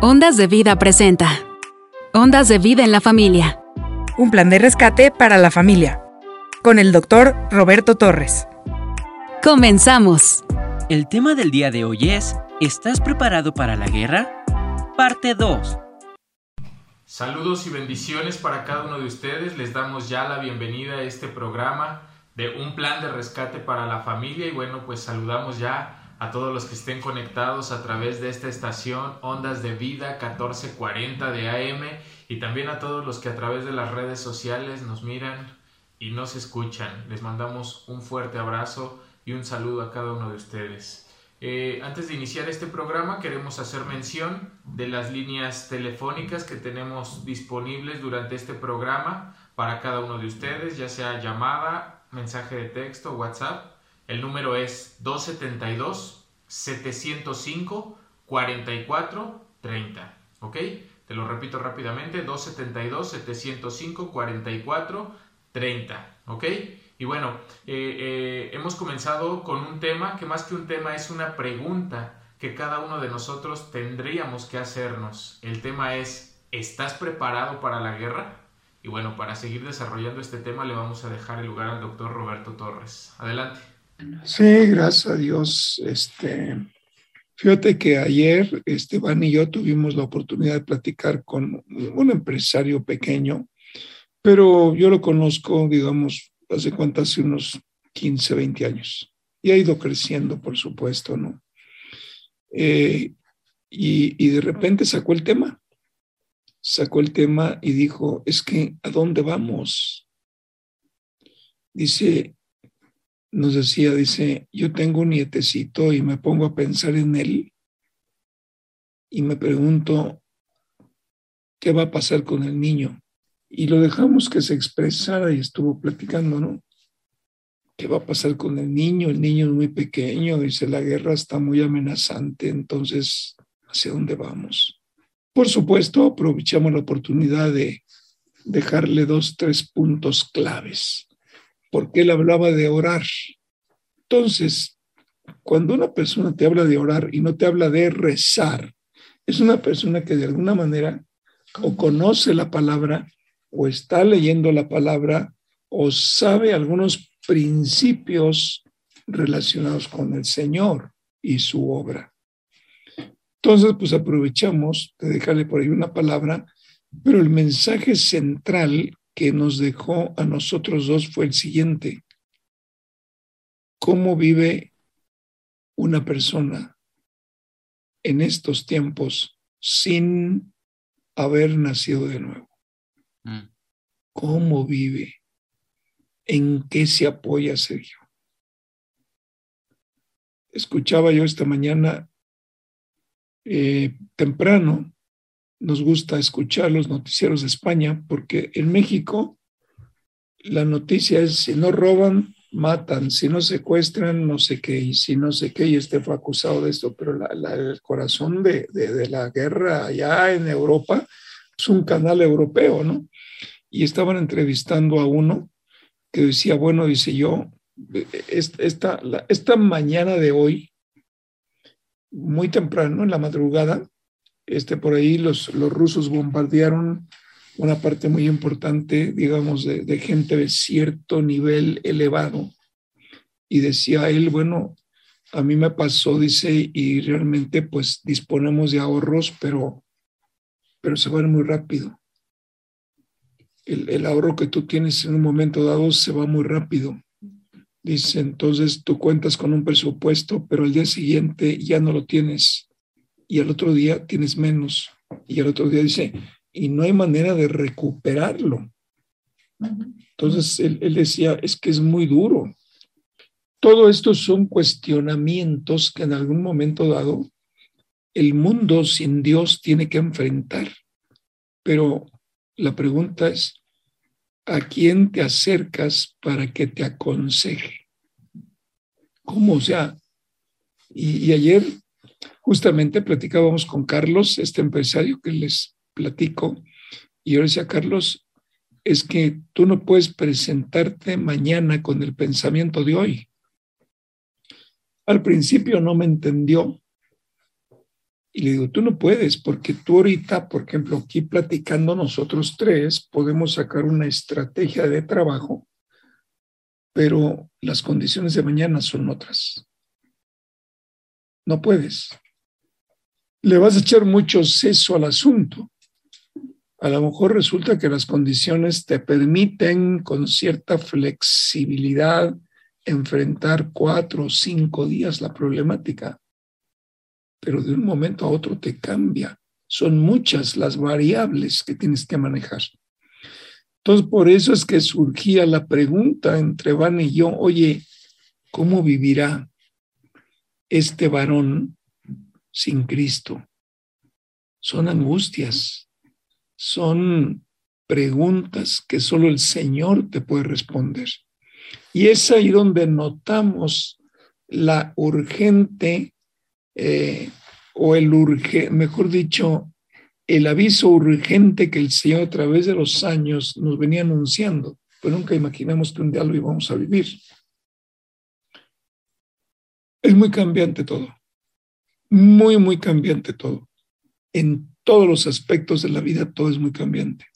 Ondas de Vida presenta. Ondas de Vida en la Familia. Un plan de rescate para la familia. Con el doctor Roberto Torres. Comenzamos. El tema del día de hoy es ¿Estás preparado para la guerra? Parte 2. Saludos y bendiciones para cada uno de ustedes. Les damos ya la bienvenida a este programa de un plan de rescate para la familia y bueno, pues saludamos ya a todos los que estén conectados a través de esta estación Ondas de Vida 1440 de AM y también a todos los que a través de las redes sociales nos miran y nos escuchan. Les mandamos un fuerte abrazo y un saludo a cada uno de ustedes. Eh, antes de iniciar este programa queremos hacer mención de las líneas telefónicas que tenemos disponibles durante este programa para cada uno de ustedes, ya sea llamada, mensaje de texto, WhatsApp el número es 272-705-4430. ¿Ok? Te lo repito rápidamente, 272-705-4430. ¿Ok? Y bueno, eh, eh, hemos comenzado con un tema que más que un tema es una pregunta que cada uno de nosotros tendríamos que hacernos. El tema es, ¿estás preparado para la guerra? Y bueno, para seguir desarrollando este tema le vamos a dejar el lugar al doctor Roberto Torres. Adelante. Sí, gracias a Dios. Este, fíjate que ayer Esteban y yo tuvimos la oportunidad de platicar con un empresario pequeño, pero yo lo conozco, digamos, hace cuántas, hace unos 15, 20 años. Y ha ido creciendo, por supuesto, ¿no? Eh, y, y de repente sacó el tema. Sacó el tema y dijo, es que, ¿a dónde vamos? Dice, nos decía, dice, yo tengo un nietecito y me pongo a pensar en él y me pregunto, ¿qué va a pasar con el niño? Y lo dejamos que se expresara y estuvo platicando, ¿no? ¿Qué va a pasar con el niño? El niño es muy pequeño, dice, la guerra está muy amenazante, entonces, ¿hacia dónde vamos? Por supuesto, aprovechamos la oportunidad de dejarle dos, tres puntos claves porque él hablaba de orar. Entonces, cuando una persona te habla de orar y no te habla de rezar, es una persona que de alguna manera o conoce la palabra o está leyendo la palabra o sabe algunos principios relacionados con el Señor y su obra. Entonces, pues aprovechamos de dejarle por ahí una palabra, pero el mensaje central que nos dejó a nosotros dos fue el siguiente. ¿Cómo vive una persona en estos tiempos sin haber nacido de nuevo? Mm. ¿Cómo vive? ¿En qué se apoya Sergio? Escuchaba yo esta mañana eh, temprano nos gusta escuchar los noticieros de España porque en México la noticia es si no roban, matan, si no secuestran, no sé qué, y si no sé qué, y este fue acusado de esto, pero el corazón de, de, la guerra allá en Europa es un canal europeo, ¿no? Y estaban entrevistando a uno que decía, bueno, dice yo, esta, esta mañana de hoy, muy temprano, en la madrugada, este, por ahí los, los rusos bombardearon una parte muy importante, digamos, de, gente de cierto nivel elevado. Y decía él, bueno, a mí me pasó, dice, y realmente pues disponemos de ahorros, pero, pero se van muy rápido. El, el ahorro que tú tienes en un momento dado se va muy rápido. Dice, entonces tú cuentas con un presupuesto, pero al día siguiente ya no lo tienes y al otro día tienes menos. Y al otro día dice, y no hay manera de recuperarlo. Entonces él, decía, es que es muy duro. Todo esto son cuestionamientos que en algún momento dado el mundo sin Dios tiene que enfrentar. Pero la pregunta es, ¿a quién te acercas para que te aconseje? ¿Cómo? O sea, y, y ayer Justamente platicábamos con Carlos, este empresario que les platico, y yo decía, Carlos, es que tú no puedes presentarte mañana con el pensamiento de hoy. Al principio no me entendió Y le digo, tú no puedes, porque tú ahorita, por ejemplo, aquí platicando nosotros tres, podemos sacar una estrategia de trabajo, pero las condiciones de mañana son otras. No puedes. Le vas a echar mucho seso al asunto. A lo mejor resulta que las condiciones te permiten con cierta flexibilidad enfrentar cuatro o cinco días la problemática pero de un momento a otro te cambia. Son muchas las variables que tienes que manejar. Entonces, por eso es que surgía la pregunta entre Van y yo, oye, ¿cómo vivirá este varón sin Cristo? Son angustias, son preguntas que solo el Señor te puede responder. Y es ahí donde notamos la urgente eh, o el urge, mejor dicho, el aviso urgente que el Señor a través de los años nos venía anunciando, pues nunca imaginamos que un día lo íbamos a vivir. Es muy cambiante todo, muy, muy cambiante todo. En todos los aspectos de la vida todo es muy cambiante.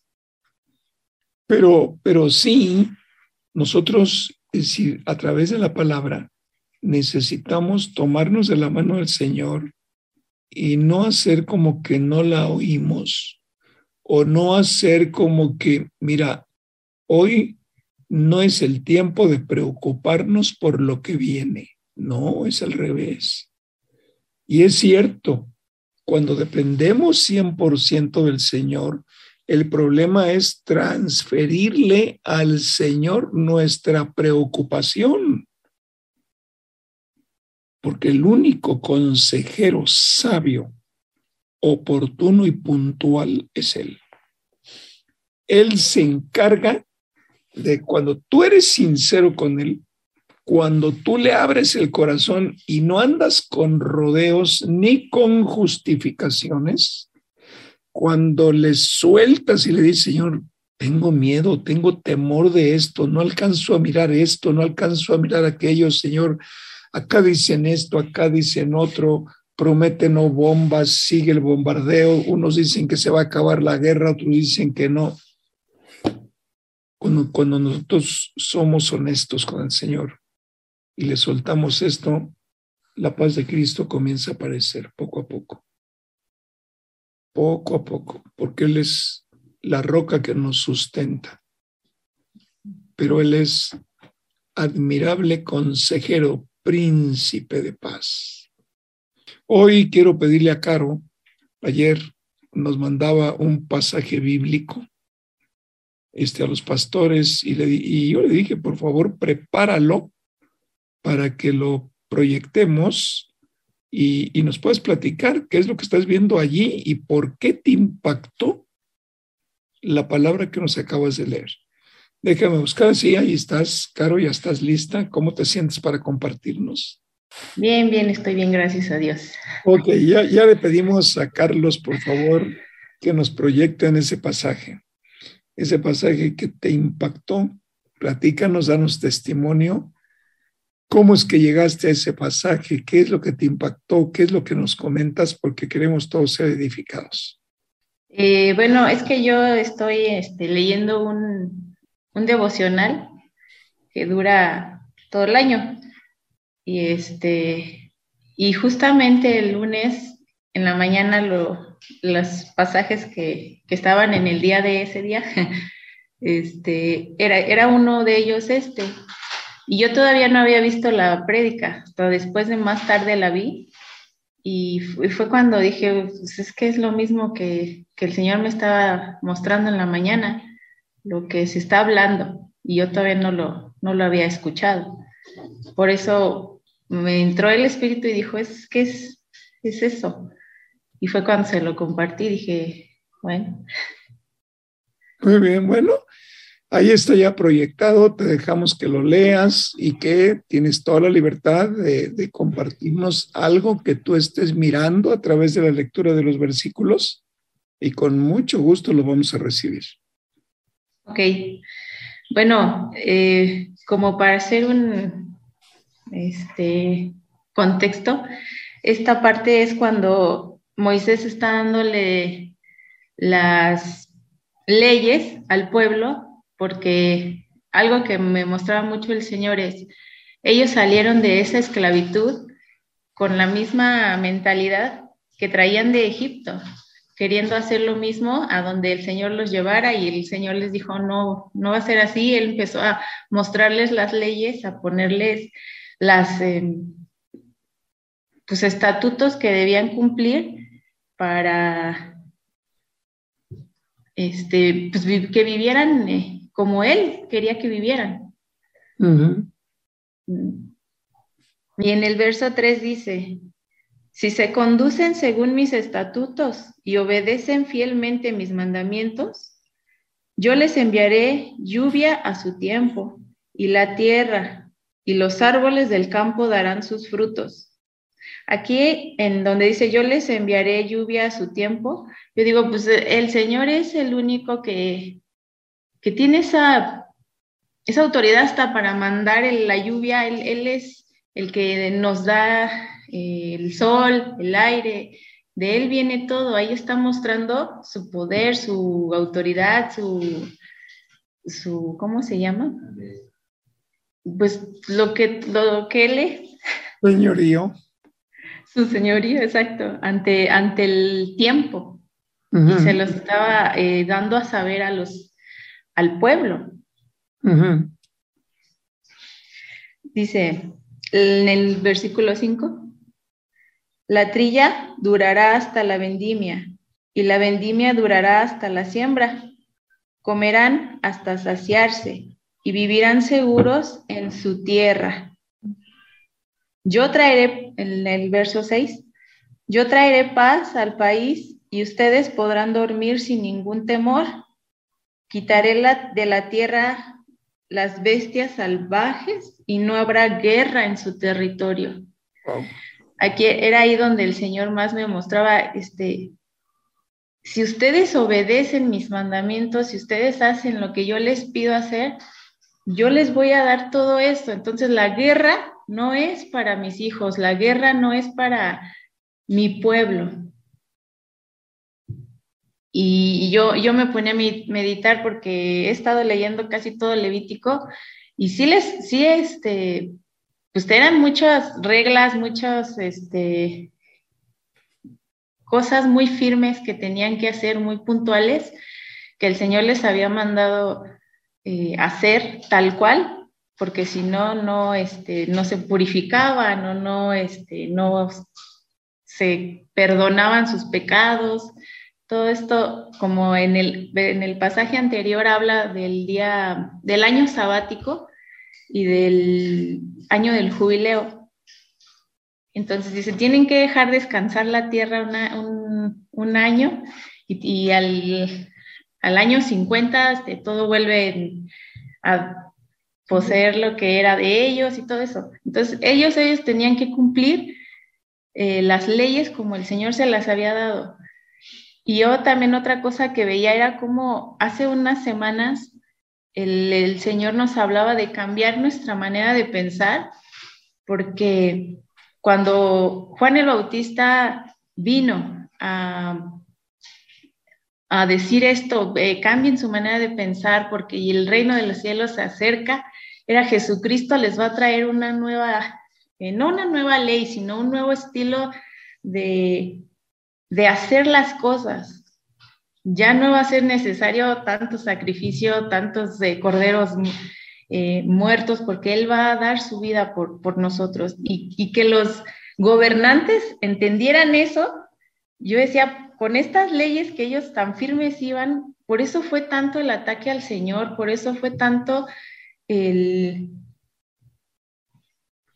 Pero, pero sí, nosotros, es a través de la palabra, necesitamos tomarnos de la mano del Señor y no hacer como que no la oímos o no hacer como que, mira, hoy no es el tiempo de preocuparnos por lo que viene, no, es al revés. Y es cierto, cuando dependemos 100% del Señor, el problema es transferirle al Señor nuestra preocupación porque el único consejero sabio, oportuno y puntual es Él. Él se encarga de cuando tú eres sincero con Él, cuando tú le abres el corazón y no andas con rodeos ni con justificaciones, cuando le sueltas y le dices, Señor, tengo miedo, tengo temor de esto, no alcanzo a mirar esto, no alcanzo a mirar aquello, Señor, acá dicen esto, acá dicen otro, prometen no bombas, sigue el bombardeo, unos dicen que se va a acabar la guerra, otros dicen que no. Cuando, cuando nosotros somos honestos con el Señor y le soltamos esto, la paz de Cristo comienza a aparecer poco a poco. Poco a poco, porque Él es la roca que nos sustenta. Pero Él es admirable consejero príncipe de paz. Hoy quiero pedirle a Caro, ayer nos mandaba un pasaje bíblico este, a los pastores y, le, y yo le dije, por favor, prepáralo para que lo proyectemos y, y, nos puedes platicar qué es lo que estás viendo allí y por qué te impactó la palabra que nos acabas de leer. Déjame buscar, sí, ahí estás, Caro, ya estás lista. ¿Cómo te sientes para compartirnos? Bien, bien, estoy bien, gracias a Dios. Ok, ya, ya le pedimos a Carlos, por favor, que nos proyecte en ese pasaje. Ese pasaje que te impactó. Platícanos, danos testimonio. ¿Cómo es que llegaste a ese pasaje? ¿Qué es lo que te impactó? ¿Qué es lo que nos comentas? Porque queremos todos ser edificados. Eh, bueno, es que yo estoy este, leyendo un, un devocional que dura todo el año. Y este, y justamente el lunes en la mañana los pasajes que, que, estaban en el día de ese día, este, era, era uno de ellos este. Y yo todavía no había visto la prédica, hasta después de más tarde la vi. Y fue cuando dije, pues es que es lo mismo que, que el Señor me estaba mostrando en la mañana lo que se está hablando y yo todavía no lo, no lo había escuchado. Por eso me entró el espíritu y dijo, es, ¿qué es, es eso? Y fue cuando se lo compartí, dije, bueno. Muy bien, bueno, ahí está ya proyectado, te dejamos que lo leas y que tienes toda la libertad de, compartirnos algo que tú estés mirando a través de la lectura de los versículos y con mucho gusto lo vamos a recibir. Ok, bueno, eh, como para hacer un este, contexto, esta parte es cuando Moisés está dándole las leyes al pueblo porque algo que me mostraba mucho el Señor es, ellos salieron de esa esclavitud con la misma mentalidad que traían de Egipto, queriendo hacer lo mismo a donde el Señor los llevara y el Señor les dijo, no, no va a ser así. Él empezó a mostrarles las leyes, a ponerles las em, pues, estatutos que debían cumplir para este, pues, que vivieran eh, como Él quería que vivieran. Y en el verso 3 dice, si se conducen según mis estatutos y obedecen fielmente mis mandamientos, yo les enviaré lluvia a su tiempo, y la tierra y los árboles del campo darán sus frutos. Aquí, en donde dice, yo les enviaré lluvia a su tiempo, yo digo, pues el Señor es el único que, que tiene esa, esa autoridad hasta para mandar la lluvia, él, él es el que nos da eh, el sol, el aire, de Él viene todo, ahí está mostrando su poder, su autoridad, su, su ¿cómo se llama? Pues lo que, lo que Él es. Señorío. Su señorío, exacto, ante, ante el tiempo. Y se los estaba eh, dando a saber a los, al pueblo. Dice en el versículo 5, la trilla durará hasta la vendimia, y la vendimia durará hasta la siembra. Comerán hasta saciarse, y vivirán seguros en su tierra. Yo traeré, en el verso 6, yo traeré paz al país y ustedes podrán dormir sin ningún temor. Quitaré de la tierra las bestias salvajes y no habrá guerra en su territorio. Aquí era ahí donde el Señor más me mostraba, este, si ustedes obedecen mis mandamientos, si ustedes hacen lo que yo les pido hacer, yo les voy a dar todo esto. Entonces la guerra no es para mis hijos, la guerra no es para mi pueblo. Y yo, yo me ponía a meditar porque he estado leyendo casi todo Levítico y sí les, sí, este, pues eran muchas reglas, muchas este, cosas muy firmes que tenían que hacer, muy puntuales, que el Señor les había mandado eh, hacer tal cual, porque si no, no, este, no se purificaban o no, este, no se perdonaban sus pecados. Todo esto, como en el, en el pasaje anterior habla del día, del año sabático, y del año del jubileo. Entonces dice, tienen que dejar descansar la tierra un, año y, al, año 50 este, todo vuelve a poseer lo que era de ellos y todo eso. Entonces ellos, ellos tenían que cumplir eh, las leyes como el Señor se las había dado. Y yo también otra cosa que veía era como hace unas semanas el, Señor nos hablaba de cambiar nuestra manera de pensar, porque cuando Juan el Bautista vino a, decir esto, cambien su manera de pensar porque el reino de los cielos se acerca, era Jesucristo les va a traer una nueva, eh, no una nueva ley, sino un nuevo estilo de, de hacer las cosas ya no va a ser necesario tanto sacrificio, tantos corderos eh, muertos, porque Él va a dar su vida por, nosotros. Y, que los gobernantes entendieran eso, yo decía, con estas leyes que ellos tan firmes iban, por eso fue tanto el ataque al Señor, por eso fue tanto el,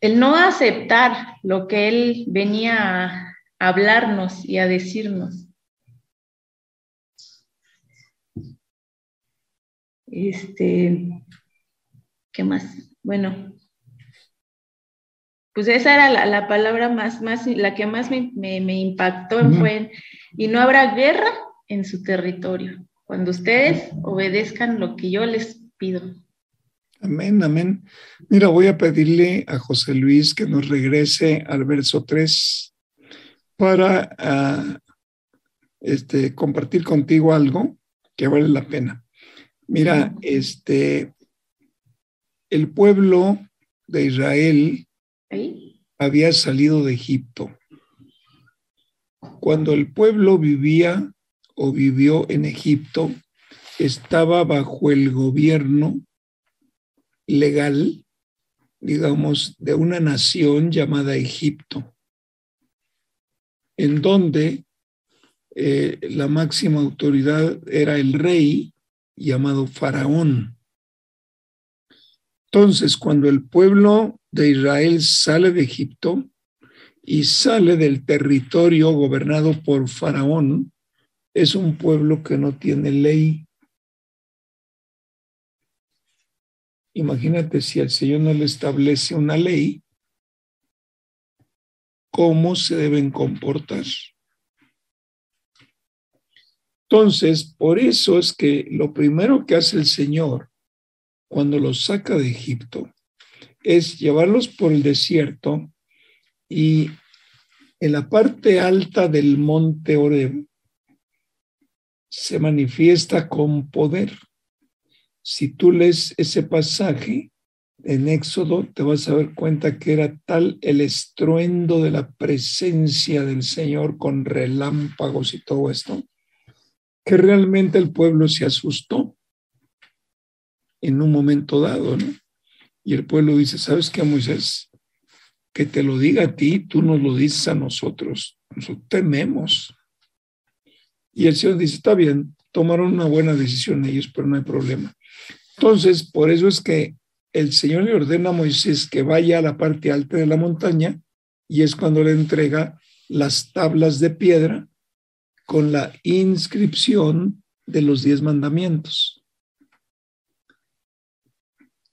el no aceptar lo que Él venía a hablarnos y a decirnos. Este, ¿qué más? Bueno, pues esa era la, palabra más, más, la que más me, impactó, fue, y no habrá guerra en su territorio, cuando ustedes obedezcan lo que yo les pido. Amén, amén. Mira, voy a pedirle a José Luis que nos regrese al verso 3 para ah, este, compartir contigo algo que vale la pena. Mira, este, el pueblo de Israel había salido de Egipto. Cuando el pueblo vivía o vivió en Egipto, estaba bajo el gobierno legal, digamos, de una nación llamada Egipto, en donde eh, la máxima autoridad era el rey llamado Faraón. Entonces, cuando el pueblo de Israel sale de Egipto y sale del territorio gobernado por Faraón, es un pueblo que no tiene ley. Imagínate si el Señor no le establece una ley, ¿cómo se deben comportar? Entonces, por eso es que lo primero que hace el Señor cuando los saca de Egipto es llevarlos por el desierto y en la parte alta del monte Oreb se manifiesta con poder. Si tú lees ese pasaje en Éxodo, te vas a dar cuenta que era tal el estruendo de la presencia del Señor con relámpagos y todo esto, que realmente el pueblo se asustó en un momento dado, ¿no? Y el pueblo dice, ¿sabes qué, Moisés? Que te lo diga a ti, tú nos lo dices a nosotros. Nosotros tememos. Y el Señor dice, está bien, tomaron una buena decisión ellos, pero no hay problema. Entonces, por eso es que el Señor le ordena a Moisés que vaya a la parte alta de la montaña y es cuando le entrega las tablas de piedra con la inscripción de los diez mandamientos.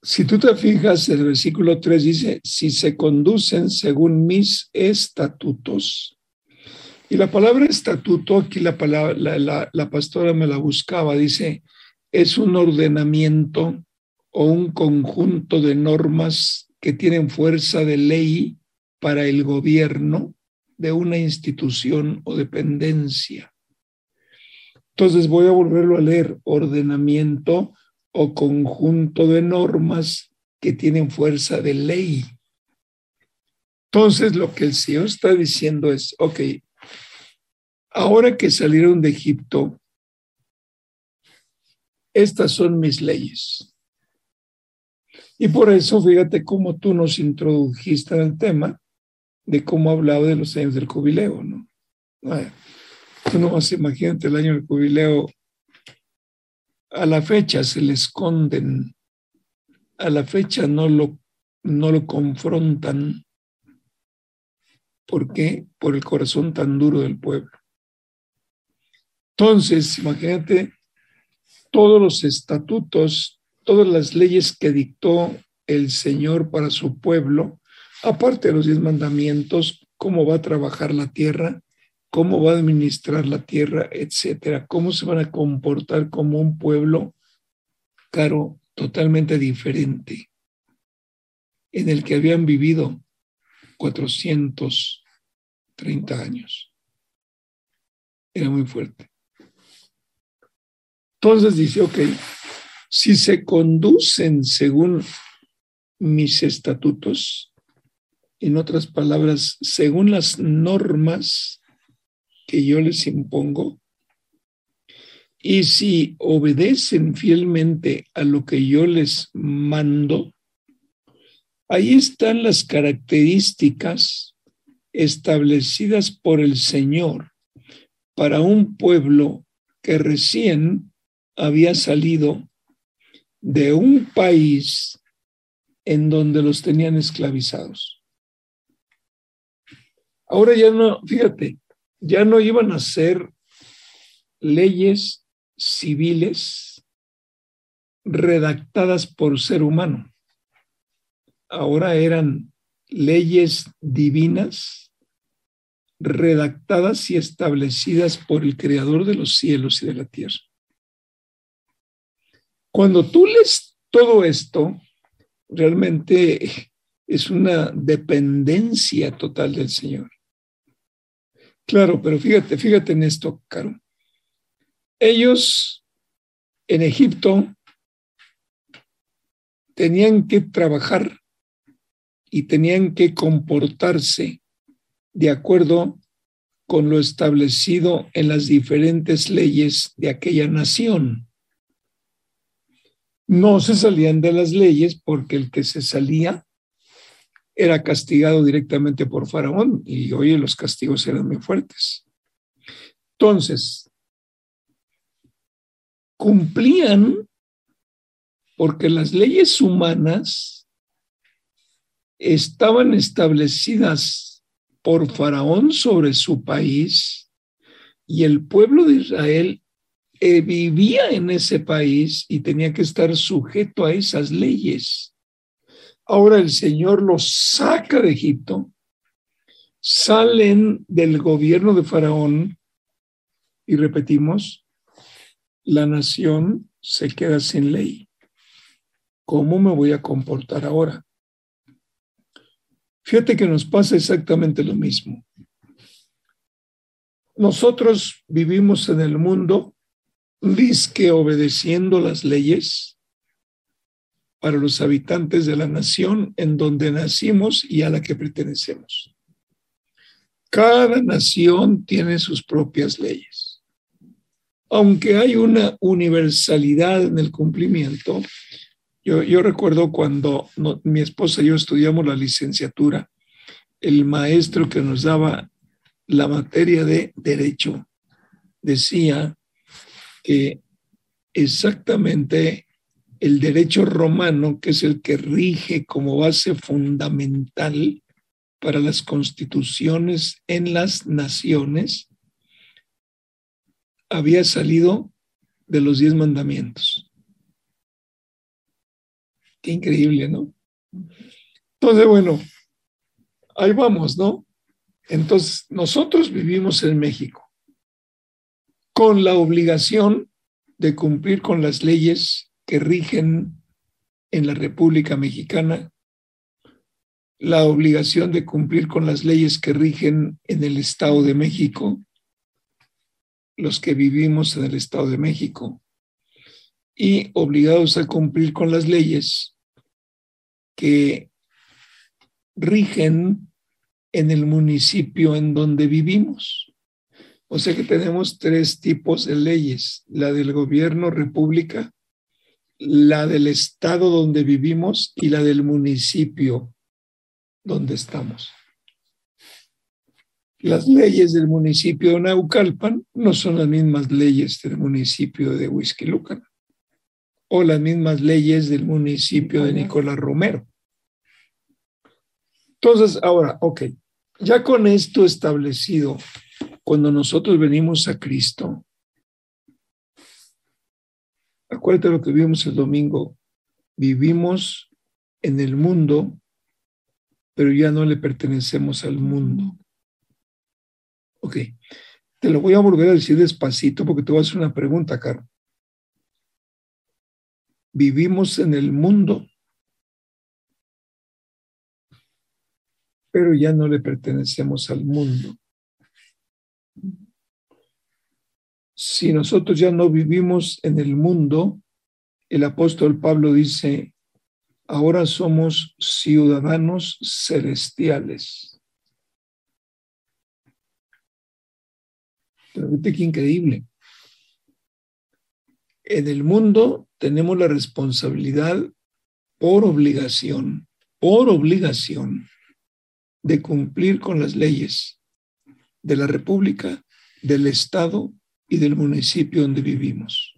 Si tú te fijas, el versículo 3 dice, si se conducen según mis estatutos. Y la palabra estatuto, aquí la, palabra, la, la pastora me la buscaba, dice, es un ordenamiento o un conjunto de normas que tienen fuerza de ley para el gobierno de una institución o dependencia. Entonces voy a volverlo a leer, ordenamiento o conjunto de normas que tienen fuerza de ley. Entonces, lo que el Señor está diciendo es, ok, ahora que salieron de Egipto, estas son mis leyes. Y por eso, fíjate cómo tú nos introdujiste en el tema de cómo hablaba de los años del jubileo, ¿no? tú no vas, imagínate el año del jubileo a la fecha se le esconden, a la fecha no lo, no lo confrontan. ¿Por qué? Por el corazón tan duro del pueblo. Entonces, imagínate todos los estatutos, todas las leyes que dictó el Señor para su pueblo, aparte de los diez mandamientos, cómo va a trabajar la tierra, cómo va a administrar la tierra, etcétera, cómo se van a comportar como un pueblo, caro, totalmente diferente, en el que habían vivido 430 años. Era muy fuerte. Entonces dice, ok, si se conducen según mis estatutos, en otras palabras, según las normas que yo les impongo, y si obedecen fielmente a lo que yo les mando, ahí están las características establecidas por el Señor para un pueblo que recién había salido de un país en donde los tenían esclavizados. Ahora ya no, fíjate, ya no iban a ser leyes civiles redactadas por ser humano. Ahora eran leyes divinas redactadas y establecidas por el creador de los cielos y de la tierra. Cuando tú lees todo esto, realmente es una dependencia total del Señor. Claro, pero fíjate, fíjate en esto, Caro. Ellos en Egipto tenían que trabajar y tenían que comportarse de acuerdo con lo establecido en las diferentes leyes de aquella nación. No se salían de las leyes porque el que se salía era castigado directamente por Faraón y hoy los castigos eran muy fuertes. Entonces, cumplían porque las leyes humanas estaban establecidas por Faraón sobre su país y el pueblo de Israel eh, vivía en ese país y tenía que estar sujeto a esas leyes. Ahora el Señor los saca de Egipto, salen del gobierno de Faraón y repetimos, la nación se queda sin ley. ¿Cómo me voy a comportar ahora? Fíjate que nos pasa exactamente lo mismo. Nosotros vivimos en el mundo, disque obedeciendo las leyes para los habitantes de la nación en donde nacimos y a la que pertenecemos. Cada nación tiene sus propias leyes. Aunque hay una universalidad en el cumplimiento, yo, recuerdo cuando mi esposa y yo estudiamos la licenciatura, el maestro que nos daba la materia de derecho decía que exactamente el derecho romano, que es el que rige como base fundamental para las constituciones en las naciones, había salido de los diez mandamientos. Qué increíble, ¿no? Entonces, bueno, ahí vamos, ¿no? Entonces, nosotros vivimos en México con la obligación de cumplir con las leyes que rigen en la República Mexicana, la obligación de cumplir con las leyes que rigen en el Estado de México, los que vivimos en el Estado de México, y obligados a cumplir con las leyes que rigen en el municipio en donde vivimos. O sea que tenemos tres tipos de leyes, la del gobierno república, la del estado donde vivimos y la del municipio donde estamos. Las leyes del municipio de Naucalpan no son las mismas leyes del municipio de Huizquilucan o las mismas leyes del municipio de Nicolás Romero. Entonces, ahora, ok, ya con esto establecido, cuando nosotros venimos a Cristo, acuérdate lo que vimos el domingo, vivimos en el mundo, pero ya no le pertenecemos al mundo. Ok, te lo voy a volver a decir despacito porque te voy a hacer una pregunta, Caro vivimos en el mundo, pero ya no le pertenecemos al mundo. Si nosotros ya no vivimos en el mundo, el apóstol Pablo dice, ahora somos ciudadanos celestiales. Qué increíble. En el mundo tenemos la responsabilidad por obligación, por obligación de cumplir con las leyes de la República, del Estado y del municipio donde vivimos.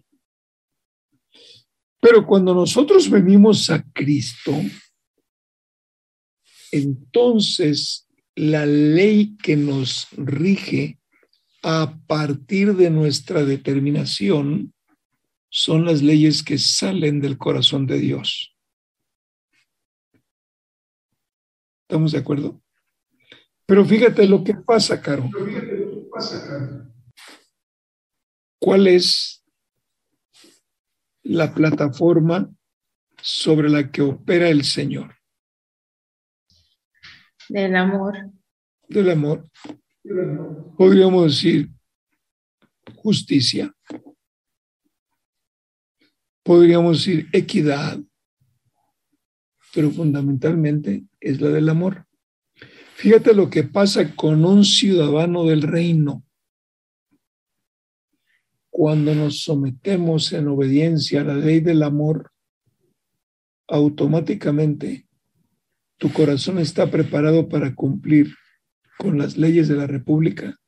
Pero cuando nosotros venimos a Cristo, entonces la ley que nos rige a partir de nuestra determinación son las leyes que salen del corazón de Dios. ¿Estamos de acuerdo? Pero fíjate lo que pasa, Caro. ¿Cuál es la plataforma sobre la que opera el Señor? Del amor. Del amor. podríamos decir justicia, podríamos decir equidad, pero fundamentalmente es la del amor. Fíjate lo que pasa con un ciudadano del reino. Cuando nos sometemos en obediencia a la ley del amor, automáticamente tu corazón está preparado para cumplir con las leyes de la República,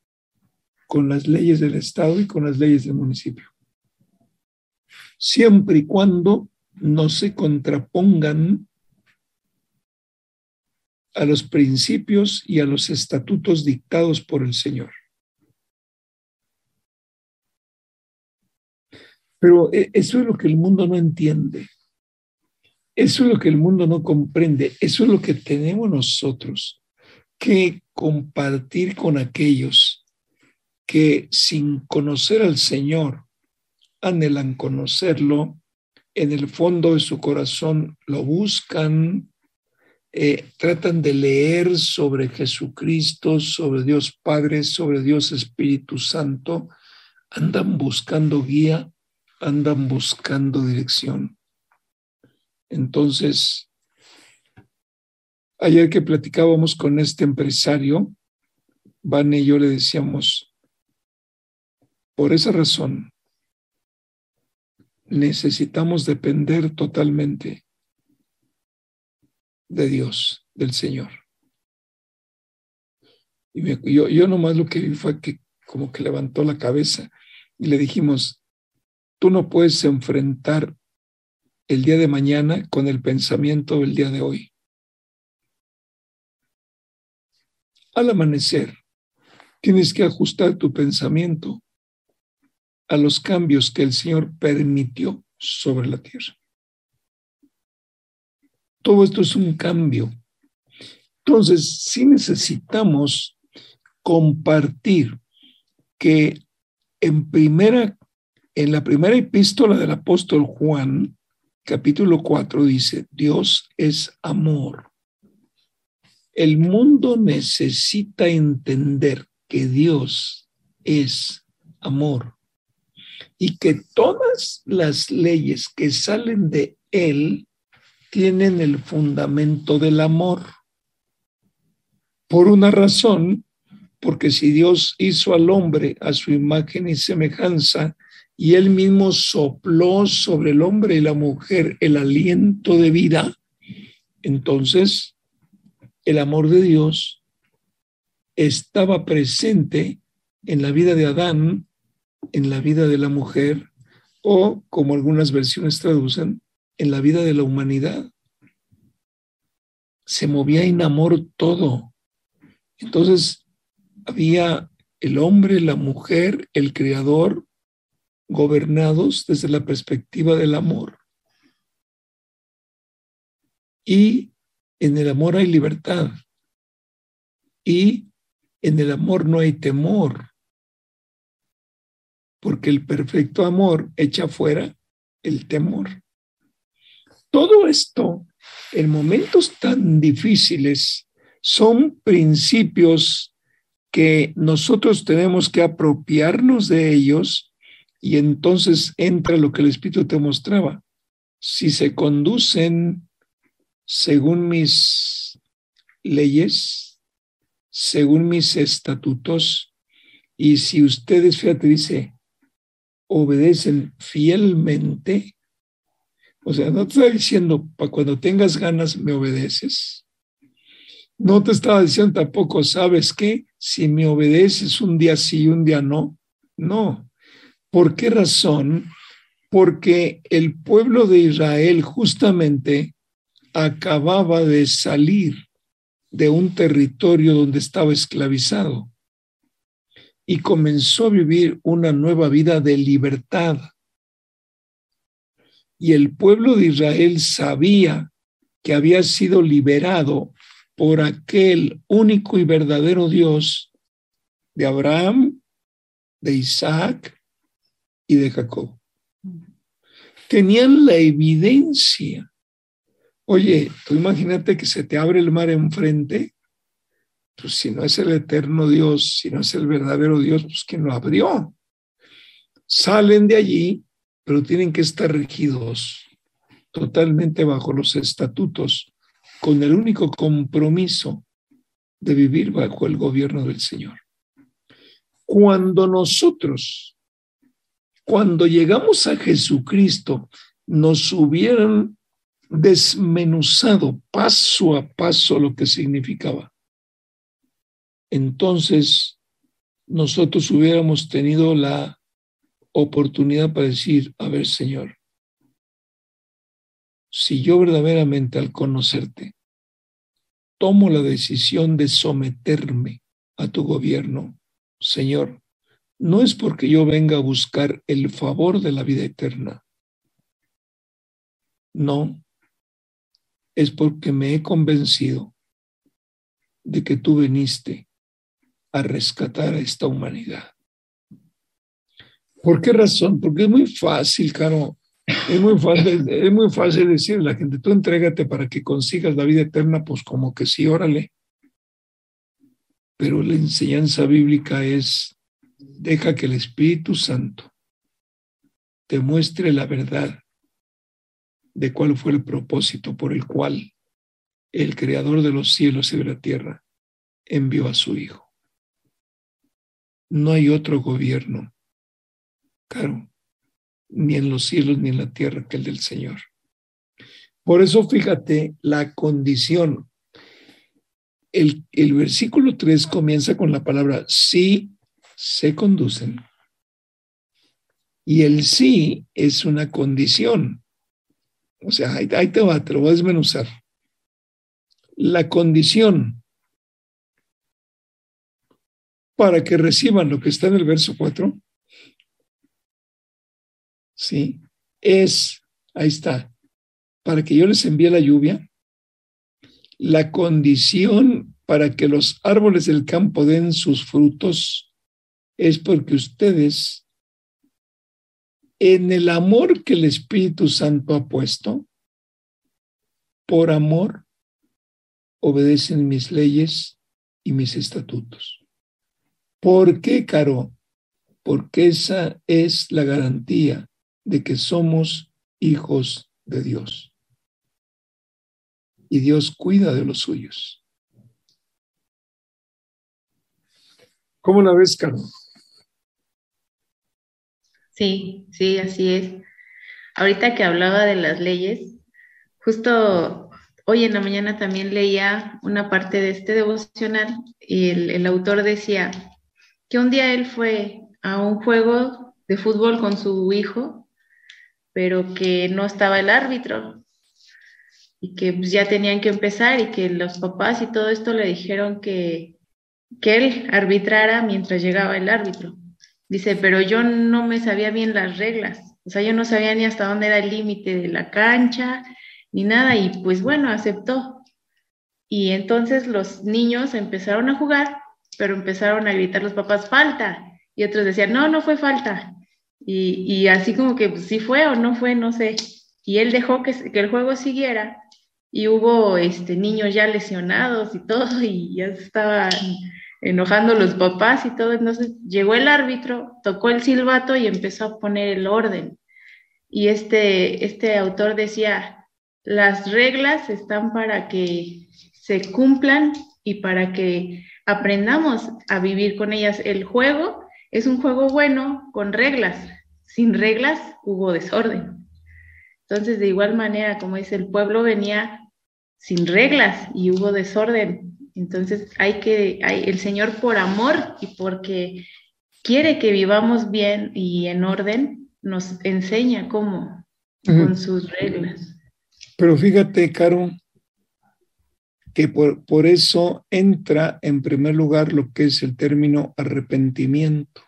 con las leyes del Estado y con las leyes del municipio. Siempre y cuando no se contrapongan a los principios y a los estatutos dictados por el Señor. Pero eh, eso es lo que el mundo no entiende. Eso es lo que el mundo no comprende. Eso es lo que tenemos nosotros que compartir con aquellos que sin conocer al Señor anhelan conocerlo, en el fondo de su corazón lo buscan, eh, tratan de leer sobre Jesucristo, sobre Dios Padre, sobre Dios Espíritu Santo, andan buscando guía, andan buscando dirección. Entonces, ayer que platicábamos con este empresario, Van y yo le decíamos, por esa razón, necesitamos depender totalmente de Dios, del Señor. Y yo, yo nomás lo que vi fue que como que levantó la cabeza y le dijimos, tú no puedes enfrentar el día de mañana con el pensamiento del día de hoy. Al amanecer, tienes que ajustar tu pensamiento a los cambios que el Señor permitió sobre la tierra. Todo esto es un cambio. Entonces, sí necesitamos compartir que en primera, en la primera epístola del apóstol Juan, capítulo 4 dice, Dios es amor. El mundo necesita entender que Dios es amor y que todas las leyes que salen de Él tienen el fundamento del amor. Por una razón, porque si Dios hizo al hombre a su imagen y semejanza, y él mismo sopló sobre el hombre y la mujer el aliento de vida, entonces el amor de Dios estaba presente en la vida de Adán, en la vida de la mujer, o como algunas versiones traducen, en la vida de la humanidad. Se movía en amor todo. Entonces había el hombre, la mujer, el creador, gobernados desde la perspectiva del amor. Y en el amor hay libertad. Y en el amor no hay temor. Porque el perfecto amor echa fuera el temor. Todo esto, en momentos tan difíciles, son principios que nosotros tenemos que apropiarnos de ellos y entonces entra lo que el Espíritu te mostraba. Si se conducen según mis leyes, según mis estatutos, y si ustedes, fíjate, dice, obedecen fielmente, o sea, no te está diciendo, para cuando tengas ganas me obedeces. No te estaba diciendo tampoco, ¿sabes qué? Si me obedeces un día sí y un día no. No. ¿Por qué razón? Porque el pueblo de Israel justamente acababa de salir de un territorio donde estaba esclavizado y comenzó a vivir una nueva vida de libertad y el pueblo de Israel sabía que había sido liberado por aquel único y verdadero Dios de Abraham, de Isaac y de Jacob. Tenían la evidencia. Oye, tú imagínate que se te abre el mar enfrente, Pues si no es el eterno Dios, si no es el verdadero Dios, pues ¿quién lo abrió? Salen de allí, pero tienen que estar regidos totalmente bajo los estatutos, con el único compromiso de vivir bajo el gobierno del Señor. Cuando nosotros, cuando llegamos a Jesucristo, nos hubieran desmenuzado paso a paso lo que significaba. Entonces, nosotros hubiéramos tenido la oportunidad para decir, a ver, Señor, si yo verdaderamente al conocerte tomo la decisión de someterme a tu gobierno, Señor, no es porque yo venga a buscar el favor de la vida eterna. No, es porque me he convencido de que tú viniste a rescatar a esta humanidad. ¿Por qué razón? Porque es muy fácil, Caro. Es muy fácil, es muy fácil decirle a la gente, tú entrégate para que consigas la vida eterna, pues como que sí, órale. Pero la enseñanza bíblica es, deja que el Espíritu Santo te muestre la verdad de cuál fue el propósito por el cual el Creador de los cielos y de la tierra envió a su Hijo. No hay otro gobierno, claro, ni en los cielos ni en la tierra que el del Señor. Por eso fíjate la condición. El, el versículo 3 comienza con la palabra sí se conducen. Y el sí es una condición. O sea, ahí, te va, te lo voy a desmenuzar. La condición para que reciban lo que está en el verso 4, ¿sí? Es, ahí está, para que yo les envíe la lluvia, la condición para que los árboles del campo den sus frutos es porque ustedes en el amor que el Espíritu Santo ha puesto, por amor, obedecen mis leyes y mis estatutos. ¿Por qué, Caro? Porque esa es la garantía de que somos hijos de Dios. Y Dios cuida de los suyos. ¿Cómo la ves, Caro? Sí, sí, así es. Ahorita que hablaba de las leyes, justo hoy en la mañana también leía una parte de este devocional y el, autor decía que un día él fue a un juego de fútbol con su hijo, pero que no estaba el árbitro y que pues, ya tenían que empezar y que los papás y todo esto le dijeron que, que él arbitrara mientras llegaba el árbitro. Dice, pero yo no me sabía bien las reglas, o sea, yo no sabía ni hasta dónde era el límite de la cancha, ni nada, y pues bueno, aceptó. Y entonces los niños empezaron a jugar, pero empezaron a gritar los papás, falta, y otros decían, no, no fue falta. Y, y así como que pues, sí fue o no fue, no sé. Y él dejó que, que el juego siguiera y hubo este, niños ya lesionados y todo, y ya estaban enojando los papás y todo. Entonces llegó el árbitro, tocó el silbato y empezó a poner el orden. Y este, este autor decía, las reglas están para que se cumplan y para que aprendamos a vivir con ellas. El juego es un juego bueno con reglas. Sin reglas hubo desorden. Entonces, de igual manera, como dice, el pueblo venía sin reglas y hubo desorden. Entonces hay que, hay, el Señor por amor y porque quiere que vivamos bien y en orden, nos enseña cómo, con sus reglas. Pero fíjate, Caro, que por, por eso entra en primer lugar lo que es el término arrepentimiento.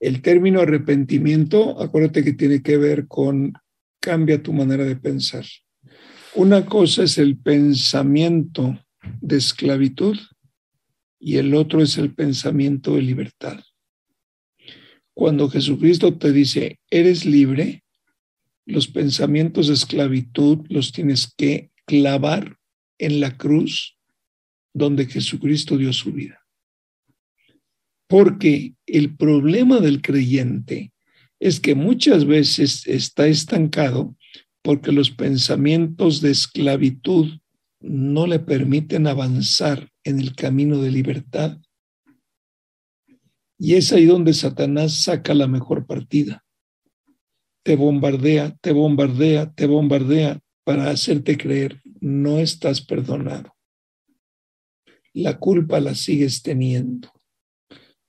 El término arrepentimiento, acuérdate que tiene que ver con cambia tu manera de pensar. Una cosa es el pensamiento de esclavitud y el otro es el pensamiento de libertad. Cuando Jesucristo te dice, eres libre, los pensamientos de esclavitud los tienes que clavar en la cruz donde Jesucristo dio su vida. Porque el problema del creyente es que muchas veces está estancado porque los pensamientos de esclavitud no le permiten avanzar en el camino de libertad. Y es ahí donde Satanás saca la mejor partida. Te bombardea, te bombardea, te bombardea para hacerte creer, no estás perdonado. La culpa la sigues teniendo.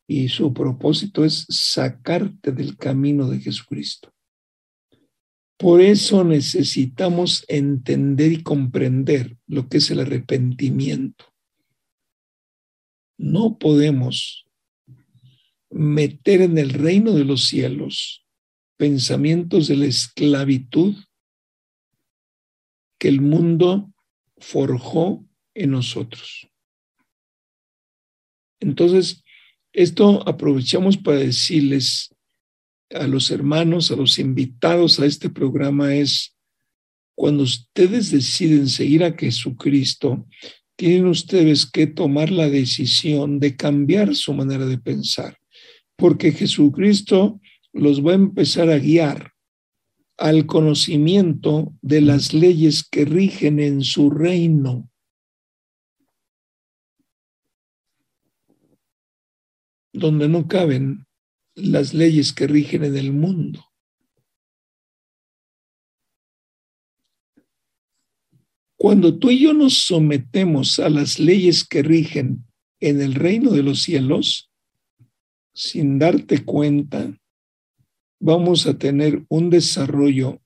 Y su propósito es sacarte del camino de Jesucristo. Por eso necesitamos entender y comprender lo que es el arrepentimiento. No podemos meter en el reino de los cielos pensamientos de la esclavitud que el mundo forjó en nosotros. Entonces, esto aprovechamos para decirles a los hermanos, a los invitados a este programa es, cuando ustedes deciden seguir a Jesucristo, tienen ustedes que tomar la decisión de cambiar su manera de pensar, porque Jesucristo los va a empezar a guiar al conocimiento de las leyes que rigen en su reino. donde no caben las leyes que rigen en el mundo. Cuando tú y yo nos sometemos a las leyes que rigen en el reino de los cielos, sin darte cuenta, vamos a tener un desarrollo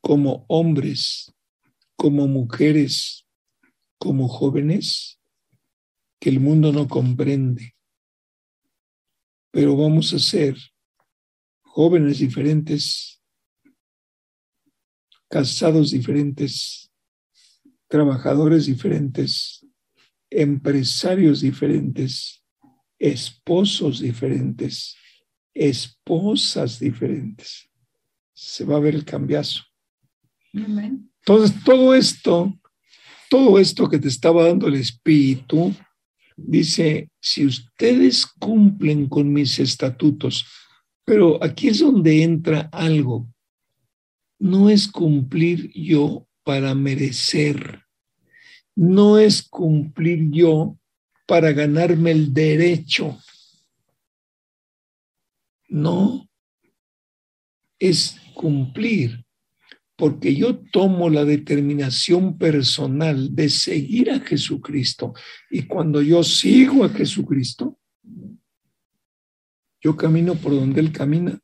como hombres, como mujeres, como jóvenes, que el mundo no comprende pero vamos a ser jóvenes diferentes, casados diferentes, trabajadores diferentes, empresarios diferentes, esposos diferentes, esposas diferentes. Se va a ver el cambiazo. Entonces, todo esto, todo esto que te estaba dando el Espíritu, dice, si ustedes cumplen con mis estatutos, pero aquí es donde entra algo, no es cumplir yo para merecer, no es cumplir yo para ganarme el derecho, no, es cumplir porque yo tomo la determinación personal de seguir a Jesucristo. Y cuando yo sigo a Jesucristo, yo camino por donde Él camina.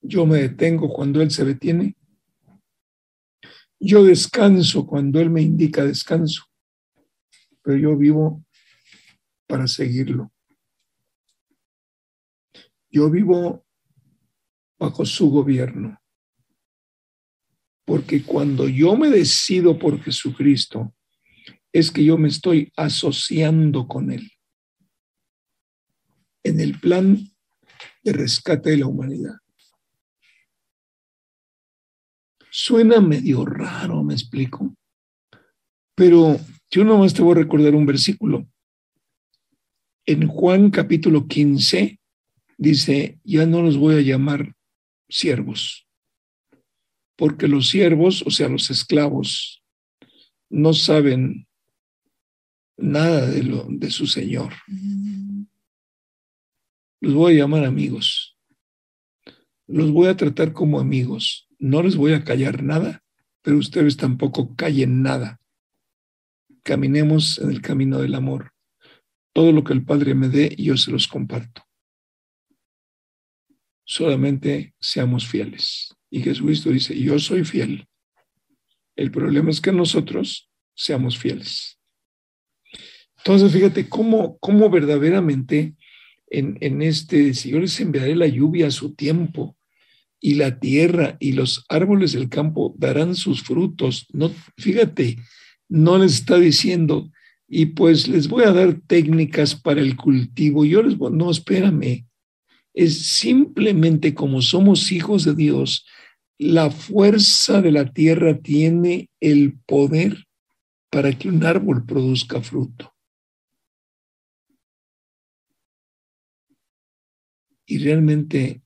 Yo me detengo cuando Él se detiene. Yo descanso cuando Él me indica descanso. Pero yo vivo para seguirlo. Yo vivo bajo su gobierno. Porque cuando yo me decido por Jesucristo, es que yo me estoy asociando con Él en el plan de rescate de la humanidad. Suena medio raro, me explico, pero yo nomás te voy a recordar un versículo. En Juan capítulo 15 dice, ya no los voy a llamar siervos, porque los siervos, o sea, los esclavos, no saben nada de, lo, de su Señor. Los voy a llamar amigos. Los voy a tratar como amigos. No les voy a callar nada, pero ustedes tampoco callen nada. Caminemos en el camino del amor. Todo lo que el Padre me dé, yo se los comparto. Solamente seamos fieles. Y Jesucristo dice, yo soy fiel. El problema es que nosotros seamos fieles. Entonces, fíjate cómo, cómo verdaderamente en, en este, si yo les enviaré la lluvia a su tiempo, y la tierra y los árboles del campo darán sus frutos. No, fíjate, no les está diciendo, y pues les voy a dar técnicas para el cultivo. Yo les voy, no, espérame. Es simplemente como somos hijos de Dios, la fuerza de la tierra tiene el poder para que un árbol produzca fruto. Y realmente,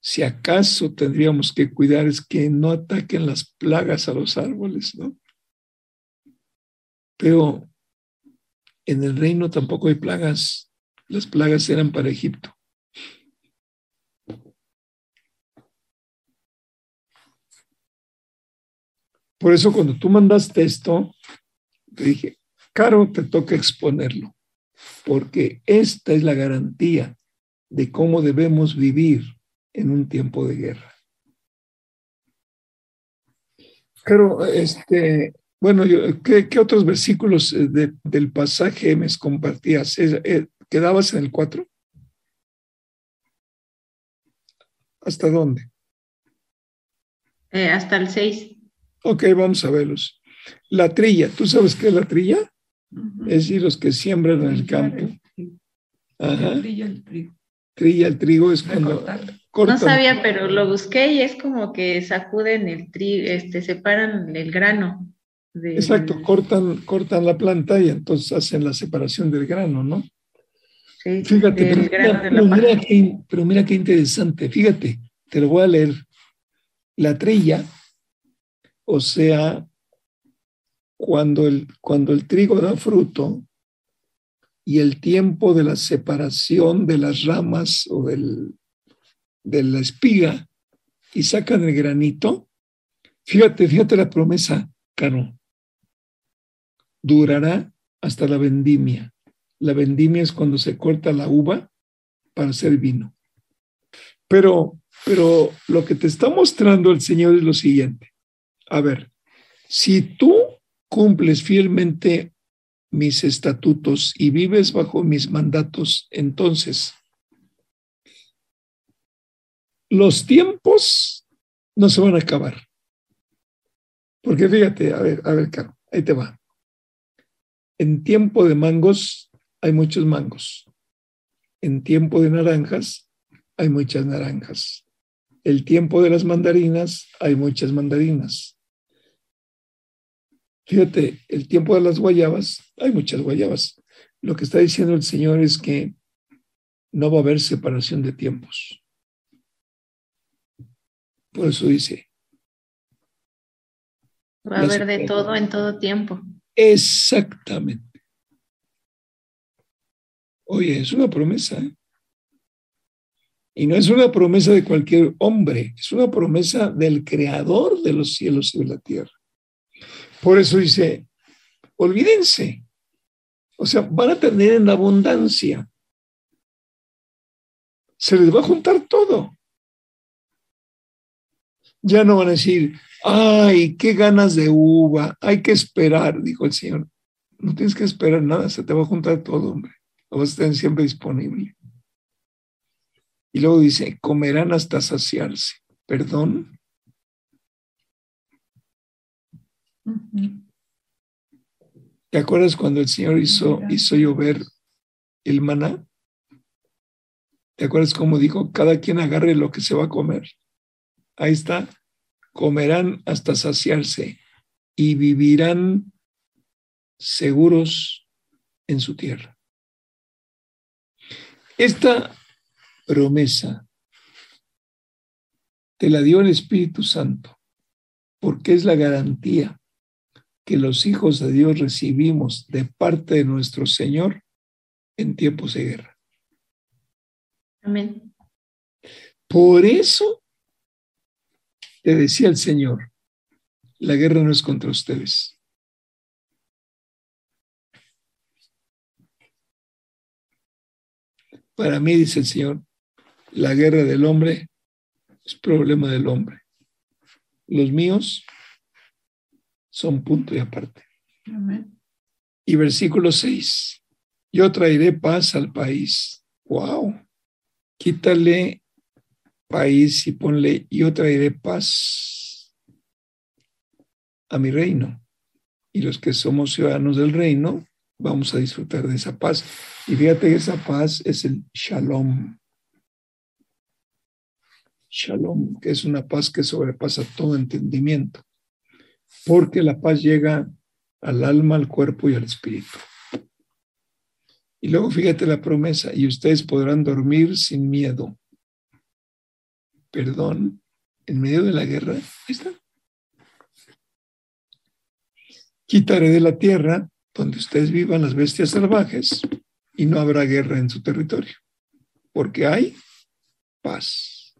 si acaso tendríamos que cuidar es que no ataquen las plagas a los árboles, ¿no? Pero en el reino tampoco hay plagas. Las plagas eran para Egipto. Por eso cuando tú mandaste esto, te dije, Caro, te toca exponerlo, porque esta es la garantía de cómo debemos vivir en un tiempo de guerra. Caro, este, bueno, ¿qué, otros versículos eh, del pasaje me compartías? Eh, ¿Quedabas en el 4? ¿Hasta dónde? Eh, hasta el 6. Ok, vamos a verlos. La trilla, ¿tú sabes qué es la trilla? Es decir, los que siembran en el campo. Ajá. Trilla el trigo. Trilla el trigo es cuando No sabía, pero lo busqué y es como que sacuden el trigo, este, separan el grano. Exacto, cortan, cortan la planta y entonces hacen la separación del grano, ¿no? Sí, Fíjate, pero mira qué interesante. Fíjate, te lo voy a leer. La trilla o sea, cuando el, cuando el trigo da fruto y el tiempo de la separación de las ramas o del, de la espiga y sacan el granito, fíjate, fíjate la promesa, Caro, durará hasta la vendimia. La vendimia es cuando se corta la uva para hacer vino. Pero, pero lo que te está mostrando el Señor es lo siguiente a ver, si tú cumples fielmente mis estatutos y vives bajo mis mandatos, entonces los tiempos no se van a acabar. Porque fíjate, a ver, a ver, Caro, ahí te va. En tiempo de mangos hay muchos mangos. En tiempo de naranjas hay muchas naranjas. El tiempo de las mandarinas hay muchas mandarinas. Fíjate, el tiempo de las guayabas, hay muchas guayabas. Lo que está diciendo el Señor es que no va a haber separación de tiempos. Por eso dice. Va a haber de todo en todo tiempo. Exactamente. Oye, es una promesa. ¿eh? Y no es una promesa de cualquier hombre, es una promesa del creador de los cielos y de la tierra. Por eso dice, olvídense. O sea, van a tener en abundancia. Se les va a juntar todo. Ya no van a decir, ay, qué ganas de uva, hay que esperar, dijo el Señor. No tienes que esperar nada, se te va a juntar todo, hombre. Lo vas a tener siempre disponible. Y luego dice, comerán hasta saciarse. ¿Perdón? ¿Te acuerdas cuando el Señor hizo, hizo llover el maná? ¿Te acuerdas cómo dijo? Cada quien agarre lo que se va a comer. Ahí está. Comerán hasta saciarse y vivirán seguros en su tierra. Esta promesa te la dio el Espíritu Santo porque es la garantía que los hijos de Dios recibimos de parte de nuestro Señor en tiempos de guerra. Amén. Por eso te decía el Señor, la guerra no es contra ustedes. Para mí, dice el Señor, la guerra del hombre es problema del hombre. Los míos son punto y aparte. Y versículo 6. Yo traeré paz al país. Wow. Quítale país y ponle yo traeré paz a mi reino. Y los que somos ciudadanos del reino vamos a disfrutar de esa paz. Y fíjate que esa paz es el shalom. Shalom, que es una paz que sobrepasa todo entendimiento porque la paz llega al alma, al cuerpo y al espíritu. Y luego fíjate la promesa, y ustedes podrán dormir sin miedo. Perdón, en medio de la guerra, ahí está. Quitaré de la tierra donde ustedes vivan las bestias salvajes y no habrá guerra en su territorio, porque hay paz.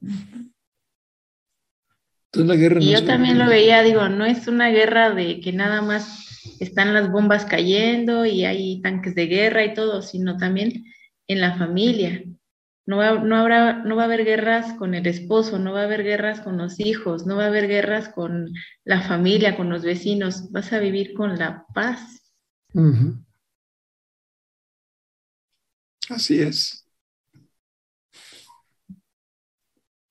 Entonces la guerra y yo también lo veía, digo, no es una guerra de que nada más están las bombas cayendo y hay tanques de guerra y todo, sino también en la familia. No va, no, habrá, no va a haber guerras con el esposo, no va a haber guerras con los hijos, no va a haber guerras con la familia, con los vecinos. Vas a vivir con la paz. Así es.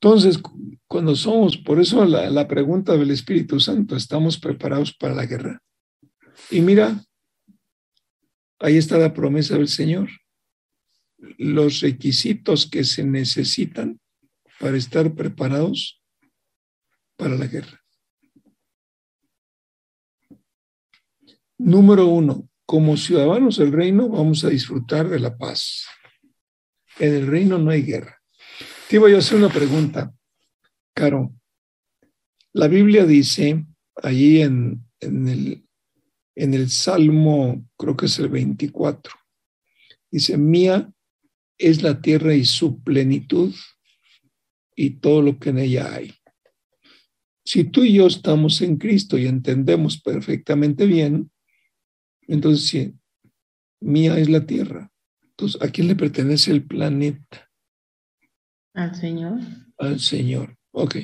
Entonces, cuando somos, por eso la, la, pregunta del Espíritu Santo, ¿estamos preparados para la guerra? Y mira, ahí está la promesa del Señor. Los requisitos que se necesitan para estar preparados para la guerra. Número uno, como ciudadanos del reino vamos a disfrutar de la paz. En el reino no hay guerra. Te voy a hacer una pregunta, Caro. La Biblia dice allí en, el, en el Salmo, creo que es el 24, dice, mía es la tierra y su plenitud y todo lo que en ella hay. Si tú y yo estamos en Cristo y entendemos perfectamente bien, entonces, sí, mía es la tierra. Entonces, ¿a quién le pertenece el planeta? Al Señor. Al Señor. Ok.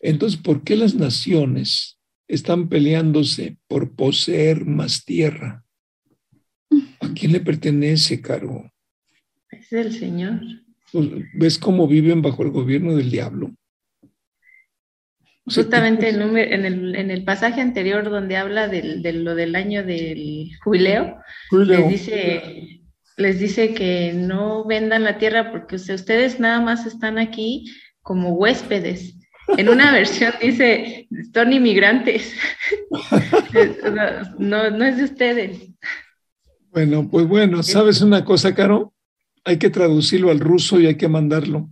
Entonces, ¿por qué las naciones están peleándose por poseer más tierra? ¿A quién le pertenece, Caro? Es el Señor. Pues, ¿Ves cómo viven bajo el gobierno del diablo? Justamente en, el, en, el, pasaje anterior donde habla del, de lo del año del jubileo, Les, dice, les dice que no vendan la tierra porque ustedes nada más están aquí como huéspedes. En una versión dice, son inmigrantes. no, no es de ustedes. Bueno, pues bueno, ¿sabes una cosa, Caro? Hay que traducirlo al ruso y hay que mandarlo.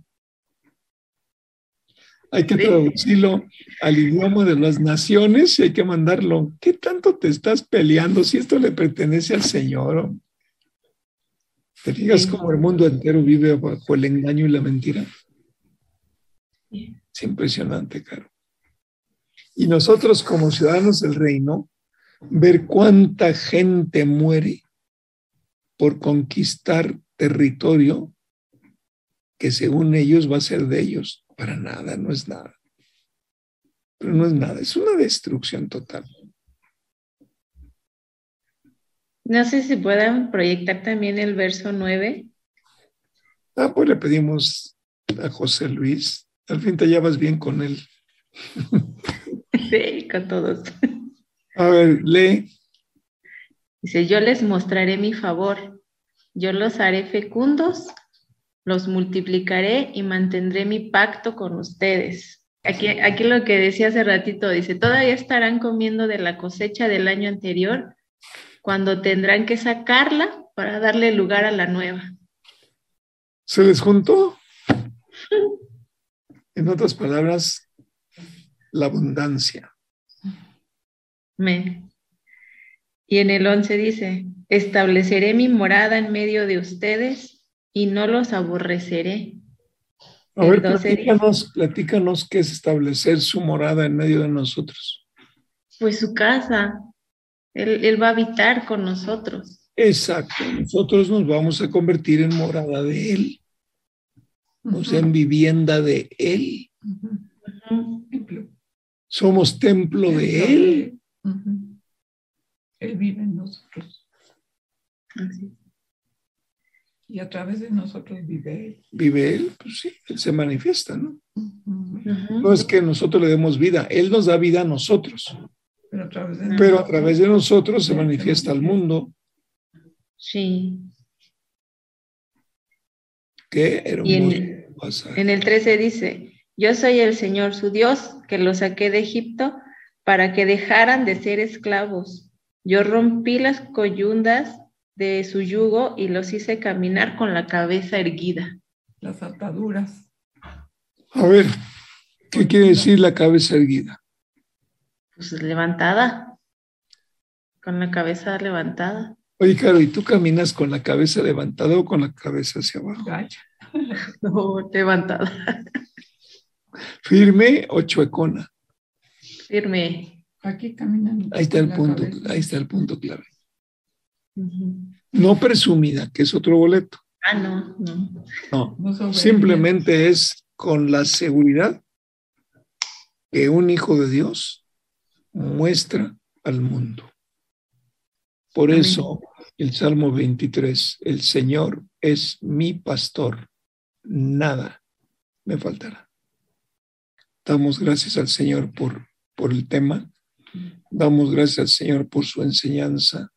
Hay que traducirlo al idioma de las naciones y hay que mandarlo. ¿Qué tanto te estás peleando si esto le pertenece al Señor? ¿Te fijas cómo el mundo entero vive bajo el engaño y la mentira? Es impresionante, Caro. Y nosotros como ciudadanos del reino, ver cuánta gente muere por conquistar territorio que según ellos va a ser de ellos. Para nada, no es nada. Pero no es nada, es una destrucción total. No sé si puedan proyectar también el verso 9. Ah, pues le pedimos a José Luis. Al fin te llevas bien con él. Sí, con todos. A ver, lee. Dice, yo les mostraré mi favor. Yo los haré fecundos los multiplicaré y mantendré mi pacto con ustedes. Aquí, aquí lo que decía hace ratito, dice, todavía estarán comiendo de la cosecha del año anterior cuando tendrán que sacarla para darle lugar a la nueva. ¿Se les juntó? en otras palabras, la abundancia. Me. Y en el 11 dice, estableceré mi morada en medio de ustedes y no los aborreceré. A ver, platícanos, platícanos qué es establecer su morada en medio de nosotros. Pues su casa. Él, va a habitar con nosotros. Exacto. Nosotros nos vamos a convertir en morada de Él. O sea, en vivienda de Él. Somos templo de Él. Él vive en nosotros. Así y a través de nosotros vive Él. Vive Él, pues sí, Él se manifiesta, ¿no? No es que nosotros le demos vida, Él nos da vida a nosotros. Pero a través de, Pero a través de nosotros se manifiesta al mundo. Sí. Qué hermoso. En, en el 13 dice, yo soy el Señor su Dios, que los saqué de Egipto para que dejaran de ser esclavos Yo rompí las coyundas de su yugo y los hice caminar con la cabeza erguida. Las ataduras. A ver, ¿qué quiere decir la cabeza erguida? Pues levantada, con la cabeza levantada. Oye, Caro, ¿y tú caminas con la cabeza levantada o con la cabeza hacia abajo? Gacha. No, levantada. ¿Firme o chuecona? Firme. Aquí caminan. Ahí está el punto, cabeza. ahí está el punto clave. No presumida, que es otro boleto. Ah, no, no. No, simplemente es con la seguridad que un hijo de Dios muestra al mundo. Por Amén. eso el Salmo 23, el Señor es mi pastor, nada me faltará. Damos gracias al Señor por, por el tema, damos gracias al Señor por su enseñanza.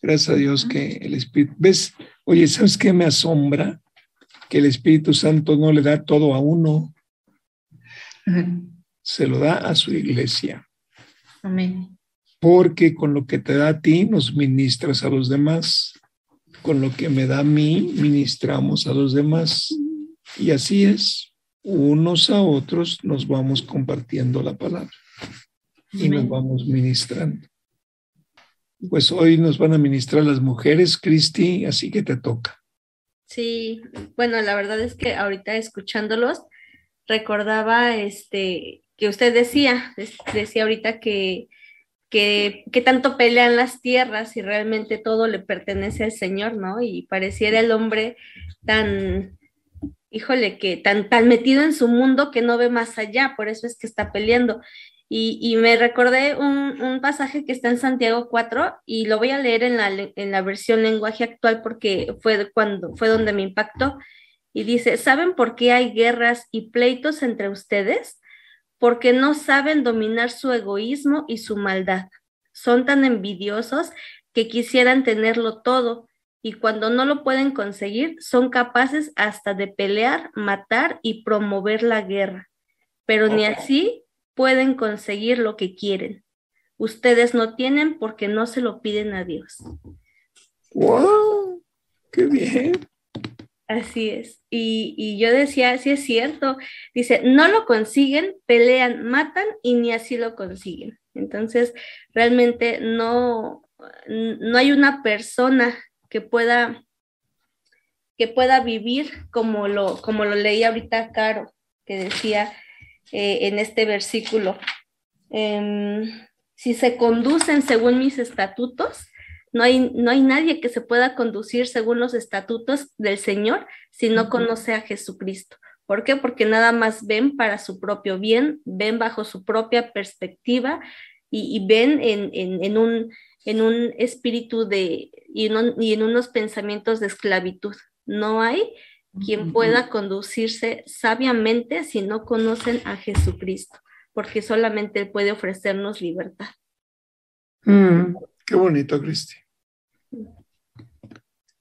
Gracias a Dios que el Espíritu, ves, oye, ¿sabes qué me asombra? Que el Espíritu Santo no le da todo a uno, se lo da a su iglesia Amén. porque con lo que te da a ti nos ministras a los demás, con lo que me da a mí ministramos a los demás. Y así es, unos a otros nos vamos compartiendo la palabra y nos vamos ministrando. Pues hoy nos van a ministrar las mujeres, Cristi, así que te toca. Sí, bueno, la verdad es que ahorita escuchándolos, recordaba este que usted decía, decía ahorita que, que, que tanto pelean las tierras y realmente todo le pertenece al Señor, ¿no? Y pareciera el hombre tan, híjole, que tan, tan metido en su mundo que no ve más allá, por eso es que está peleando. Y, y me recordé un, un pasaje que está en Santiago 4 y lo voy a leer en la, en la versión lenguaje actual porque fue cuando fue donde me impactó. Y dice, ¿saben por qué hay guerras y pleitos entre ustedes? Porque no saben dominar su egoísmo y su maldad. Son tan envidiosos que quisieran tenerlo todo y cuando no lo pueden conseguir son capaces hasta de pelear, matar y promover la guerra. Pero ni así pueden conseguir lo que quieren. Ustedes no tienen porque no se lo piden a Dios. ¡Wow! ¡Qué bien! Así es. Y, y yo decía, sí es cierto. Dice, no lo consiguen, pelean, matan y ni así lo consiguen. Entonces, realmente no, no hay una persona que pueda que pueda vivir como lo, como lo leí ahorita Caro, que decía eh, en este versículo, em, si se conducen según mis estatutos, no hay, no hay nadie que se pueda conducir según los estatutos del Señor si no conoce a Jesucristo. ¿Por qué? Porque nada más ven para su propio bien, ven bajo su propia perspectiva y, y ven en, en, en un, en un espíritu de y, en un- y en unos pensamientos de esclavitud. No hay quien pueda conducirse sabiamente si no conocen a Jesucristo, porque solamente Él puede ofrecernos libertad. Mm, qué bonito, Cristi.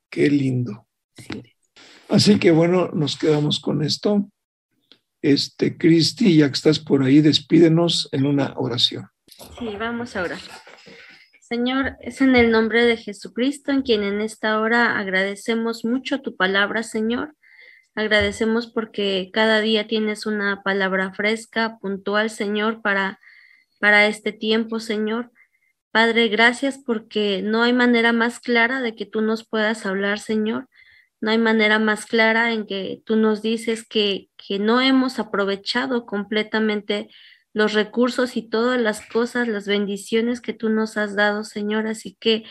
Qué lindo. Sí. Así que bueno, nos quedamos con esto. Este, Cristi, ya que estás por ahí, despídenos en una oración. Sí, vamos a orar. Señor, es en el nombre de Jesucristo en quien en esta hora agradecemos mucho tu palabra, Señor. Agradecemos porque cada día tienes una palabra fresca, puntual, Señor, para, para este tiempo, Señor. Padre, gracias porque no hay manera más clara de que tú nos puedas hablar, Señor. No hay manera más clara en que tú nos dices que, que no hemos aprovechado completamente los recursos y todas las cosas, las bendiciones que tú nos has dado, Señor. Así que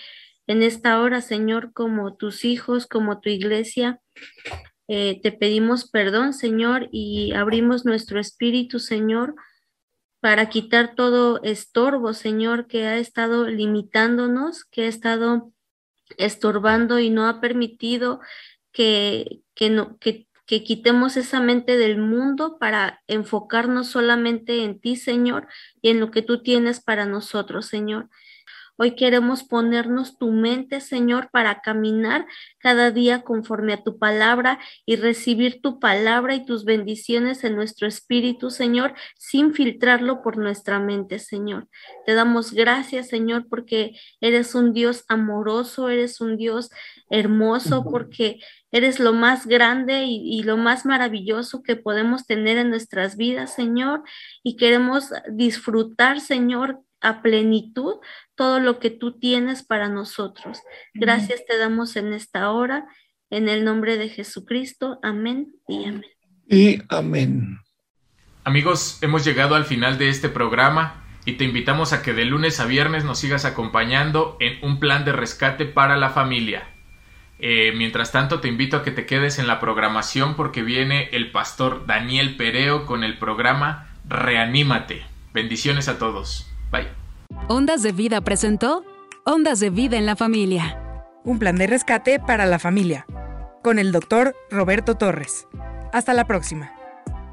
en esta hora, Señor, como tus hijos, como tu iglesia, eh, te pedimos perdón, Señor, y abrimos nuestro espíritu, Señor, para quitar todo estorbo, Señor, que ha estado limitándonos, que ha estado estorbando y no ha permitido que, que, no, que, que quitemos esa mente del mundo para enfocarnos solamente en ti, Señor, y en lo que tú tienes para nosotros, Señor. Hoy queremos ponernos tu mente, Señor, para caminar cada día conforme a tu palabra y recibir tu palabra y tus bendiciones en nuestro espíritu, Señor, sin filtrarlo por nuestra mente, Señor. Te damos gracias, Señor, porque eres un Dios amoroso, eres un Dios hermoso, porque Eres lo más grande y, lo más maravilloso que podemos tener en nuestras vidas, Señor, y queremos disfrutar, Señor, a plenitud todo lo que tú tienes para nosotros. Gracias te damos en esta hora, en el nombre de Jesucristo. Amén y amén. Y amén. Amigos, hemos llegado al final de este programa y te invitamos a que de lunes a viernes nos sigas acompañando en un plan de rescate para la familia. Eh, mientras tanto, te invito a que te quedes en la programación porque viene el pastor Daniel Pereo con el programa Reanímate. Bendiciones a todos. Bye. Ondas de Vida presentó Ondas de Vida en la Familia. Un plan de rescate para la familia. Con el doctor Roberto Torres. Hasta la próxima.